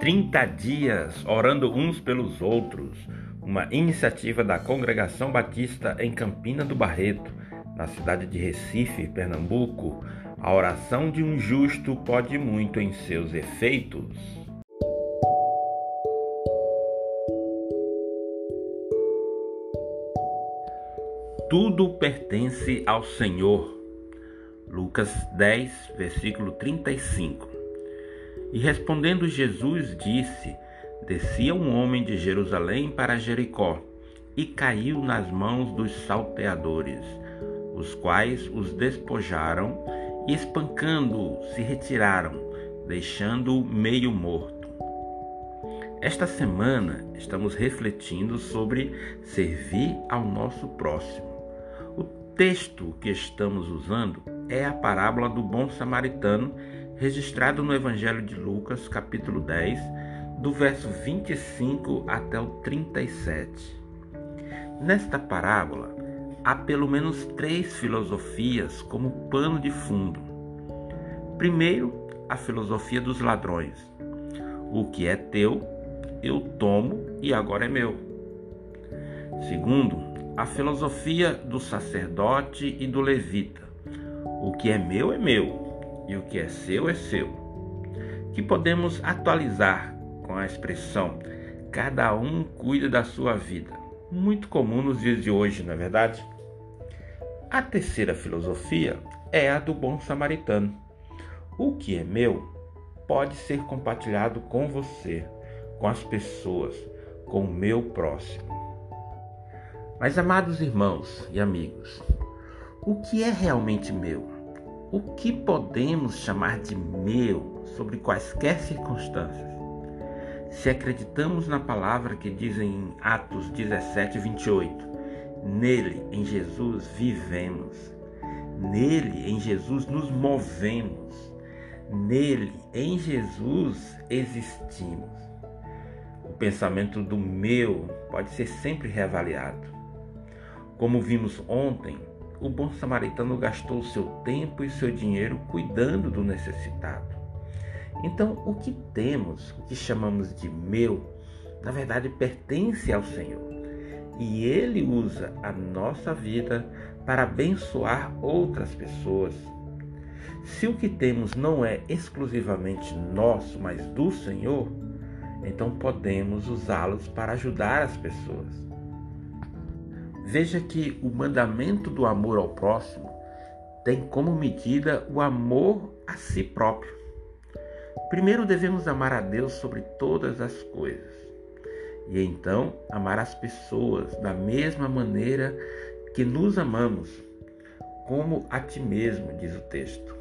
30 dias orando uns pelos outros, uma iniciativa da Congregação Batista em Campina do Barreto, na cidade de Recife, Pernambuco. A oração de um justo pode muito em seus efeitos. Tudo pertence ao Senhor. Lucas 10, versículo 35. E respondendo Jesus, disse: Descia um homem de Jerusalém para Jericó e caiu nas mãos dos salteadores, os quais os despojaram e, espancando-o, se retiraram, deixando-o meio morto. Esta semana estamos refletindo sobre servir ao nosso próximo. O texto que estamos usando é a parábola do bom samaritano registrado no Evangelho de Lucas, capítulo 10, do verso 25 até o 37. Nesta parábola, há pelo menos três filosofias como pano de fundo. Primeiro, a filosofia dos ladrões. O que é teu, eu tomo e agora é meu. Segundo, a filosofia do sacerdote e do levita. O que é meu é meu e o que é seu é seu. Que podemos atualizar com a expressão cada um cuida da sua vida. Muito comum nos dias de hoje, não é verdade? A terceira filosofia é a do bom samaritano. O que é meu pode ser compartilhado com você, com as pessoas, com o meu próximo. Mas, amados irmãos e amigos, o que é realmente meu? O que podemos chamar de meu sobre quaisquer circunstâncias. Se acreditamos na palavra que diz em Atos 17, 28, nele, em Jesus, vivemos, nele, em Jesus, nos movemos, nele, em Jesus, existimos. O pensamento do meu pode ser sempre reavaliado. Como vimos ontem, o bom samaritano gastou seu tempo e seu dinheiro cuidando do necessitado. Então, o que temos, o que chamamos de meu, na verdade pertence ao Senhor. E Ele usa a nossa vida para abençoar outras pessoas. Se o que temos não é exclusivamente nosso, mas do Senhor, então podemos usá-los para ajudar as pessoas. Veja que o mandamento do amor ao próximo tem como medida o amor a si próprio. Primeiro devemos amar a Deus sobre todas as coisas e então amar as pessoas da mesma maneira que nos amamos, como a ti mesmo, diz o texto.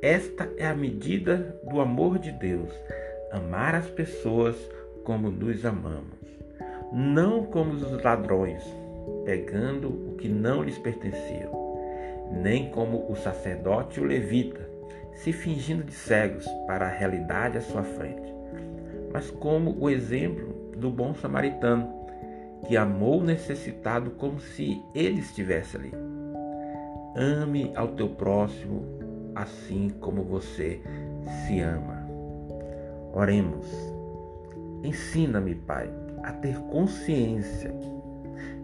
Esta é a medida do amor de Deus, amar as pessoas como nos amamos, não como os ladrões pegando o que não lhes pertencia, nem como o sacerdote o levita, se fingindo de cegos para a realidade à sua frente, mas como o exemplo do bom samaritano, que amou o necessitado como se ele estivesse ali. Ame ao teu próximo assim como você se ama. Oremos. Ensina-me, Pai, a ter consciência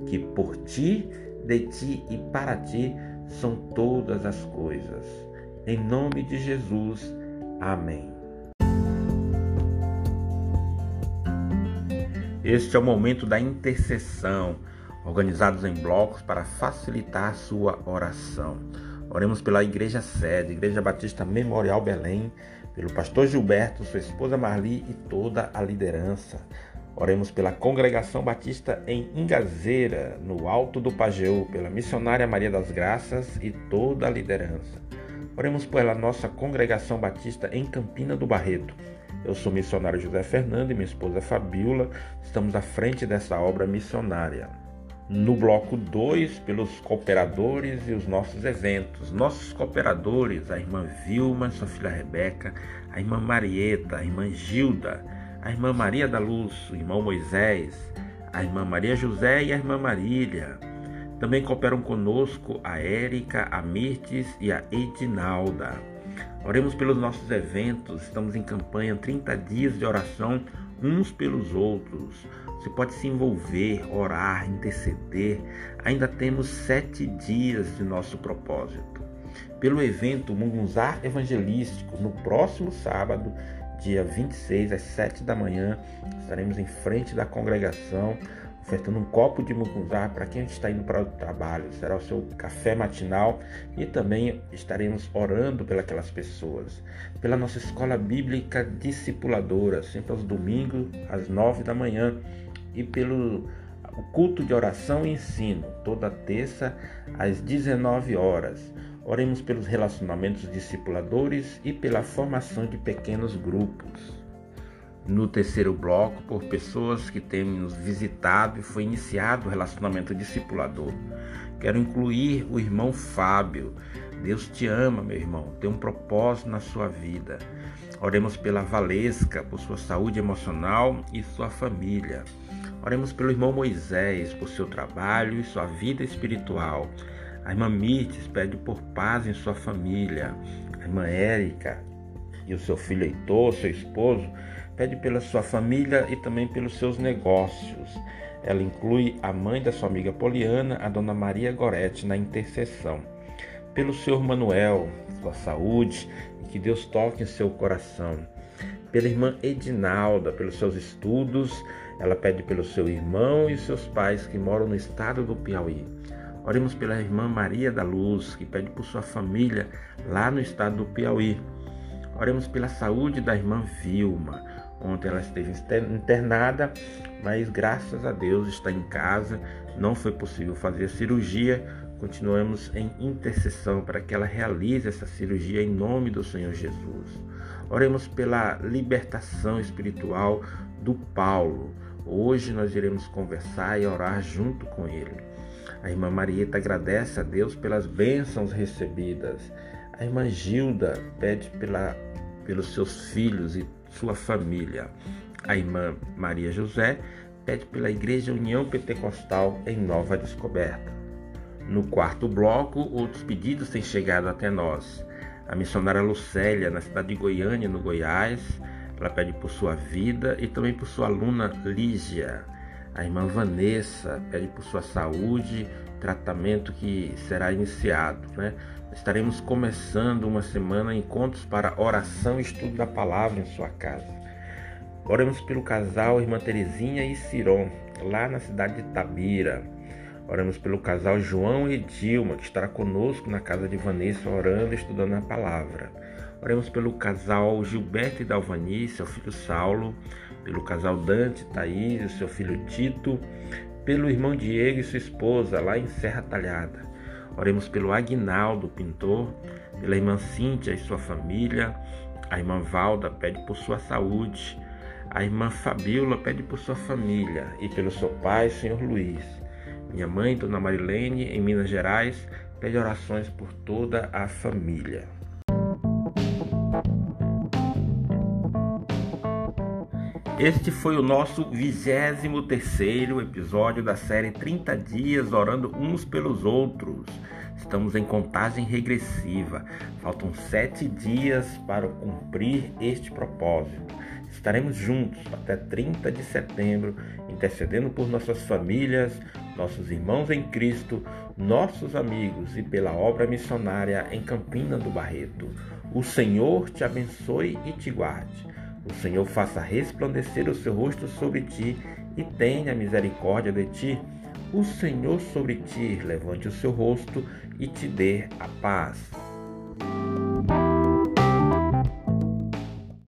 que por ti, de ti e para ti são todas as coisas. Em nome de Jesus. Amém. Este é o momento da intercessão, organizados em blocos para facilitar a sua oração. Oremos pela Igreja Sede, Igreja Batista Memorial Belém, pelo pastor Gilberto, sua esposa Marli e toda a liderança. Oremos pela Congregação Batista em Ingazeira, no Alto do Pajeú, pela missionária Maria das Graças e toda a liderança. Oremos pela nossa Congregação Batista em Campina do Barreto. Eu sou missionário José Fernando e minha esposa Fabiola. Estamos à frente dessa obra missionária. No bloco 2, pelos cooperadores e os nossos eventos. Nossos cooperadores, a irmã Vilma, sua filha Rebeca, a irmã Marieta, a irmã Gilda, a irmã Maria da Luz, o irmão Moisés, a irmã Maria José e a irmã Marília. Também cooperam conosco a Érica, a Mirtes e a Edinalda. Oremos pelos nossos eventos, estamos em campanha 30 dias de oração uns pelos outros. Você pode se envolver, orar, interceder. Ainda temos sete dias de nosso propósito. Pelo evento Mungunzá Evangelístico, no próximo sábado, dia 26, às 7 da manhã, estaremos em frente da congregação ofertando um copo de mucunzá para quem está indo para o trabalho. Será o seu café matinal e também estaremos orando pelas pessoas. Pela nossa escola bíblica discipuladora, sempre aos domingos, às 9 da manhã. E pelo culto de oração e ensino, toda terça às 19 horas. Oremos pelos relacionamentos discipuladores e pela formação de pequenos grupos no terceiro bloco por pessoas que têm nos visitado foi iniciado o relacionamento discipulador. Quero incluir o irmão Fábio. Deus te ama, meu irmão, tem um propósito na sua vida. Oremos pela Valesca, por sua saúde emocional e sua família. Oremos pelo irmão Moisés, por seu trabalho e sua vida espiritual. A irmã Mirtes pede por paz em sua família. A irmã Érica e o seu filho Heitor, seu esposo, pede pela sua família e também pelos seus negócios. Ela inclui a mãe da sua amiga Poliana, a dona Maria Gorete, na intercessão. Pelo senhor Manuel, sua saúde e que Deus toque em seu coração. Pela irmã Edinalda, pelos seus estudos, ela pede pelo seu irmão e seus pais que moram no estado do Piauí. Oremos pela irmã Maria da Luz, que pede por sua família lá no estado do Piauí. Oremos pela saúde da irmã Vilma. Ontem ela esteve internada, mas graças a Deus está em casa. Não foi possível fazer a cirurgia. Continuamos em intercessão para que ela realize essa cirurgia em nome do Senhor Jesus. Oremos pela libertação espiritual do Paulo. Hoje nós iremos conversar e orar junto com ele. A irmã Marieta agradece a Deus pelas bênçãos recebidas. A irmã Gilda pede pela, pelos seus filhos e sua família. A irmã Maria José pede pela Igreja União Pentecostal em Nova Descoberta. No quarto bloco, outros pedidos têm chegado até nós. A missionária Lucélia, na cidade de Goiânia, no Goiás, ela pede por sua vida e também por sua aluna Lígia. A irmã Vanessa pede por sua saúde, tratamento que será iniciado. Né? Estaremos começando uma semana encontros para oração e estudo da palavra em sua casa. Oremos pelo casal Irmã Terezinha e Ciron, lá na cidade de Tabira. Oramos pelo casal João e Dilma, que estará conosco na casa de Vanessa, orando e estudando a palavra. Oremos pelo casal Gilberto e Dalvani, seu filho Saulo, pelo casal Dante, Thaís e seu filho Tito, pelo irmão Diego e sua esposa, lá em Serra Talhada. Oremos pelo Agnaldo, pintor, pela irmã Cíntia e sua família. A irmã Valda pede por sua saúde. A irmã Fabiola pede por sua família e pelo seu pai, senhor Luiz. Minha mãe, Dona Marilene, em Minas Gerais, pede orações por toda a família. Este foi o nosso 23 terceiro episódio da série 30 dias orando uns pelos outros. Estamos em contagem regressiva. Faltam sete dias para cumprir este propósito. Estaremos juntos até 30 de setembro, intercedendo por nossas famílias, nossos irmãos em Cristo, nossos amigos e pela obra missionária em Campina do Barreto. O Senhor te abençoe e te guarde. O Senhor faça resplandecer o seu rosto sobre ti e tenha misericórdia de ti. O Senhor sobre ti levante o seu rosto e te dê a paz.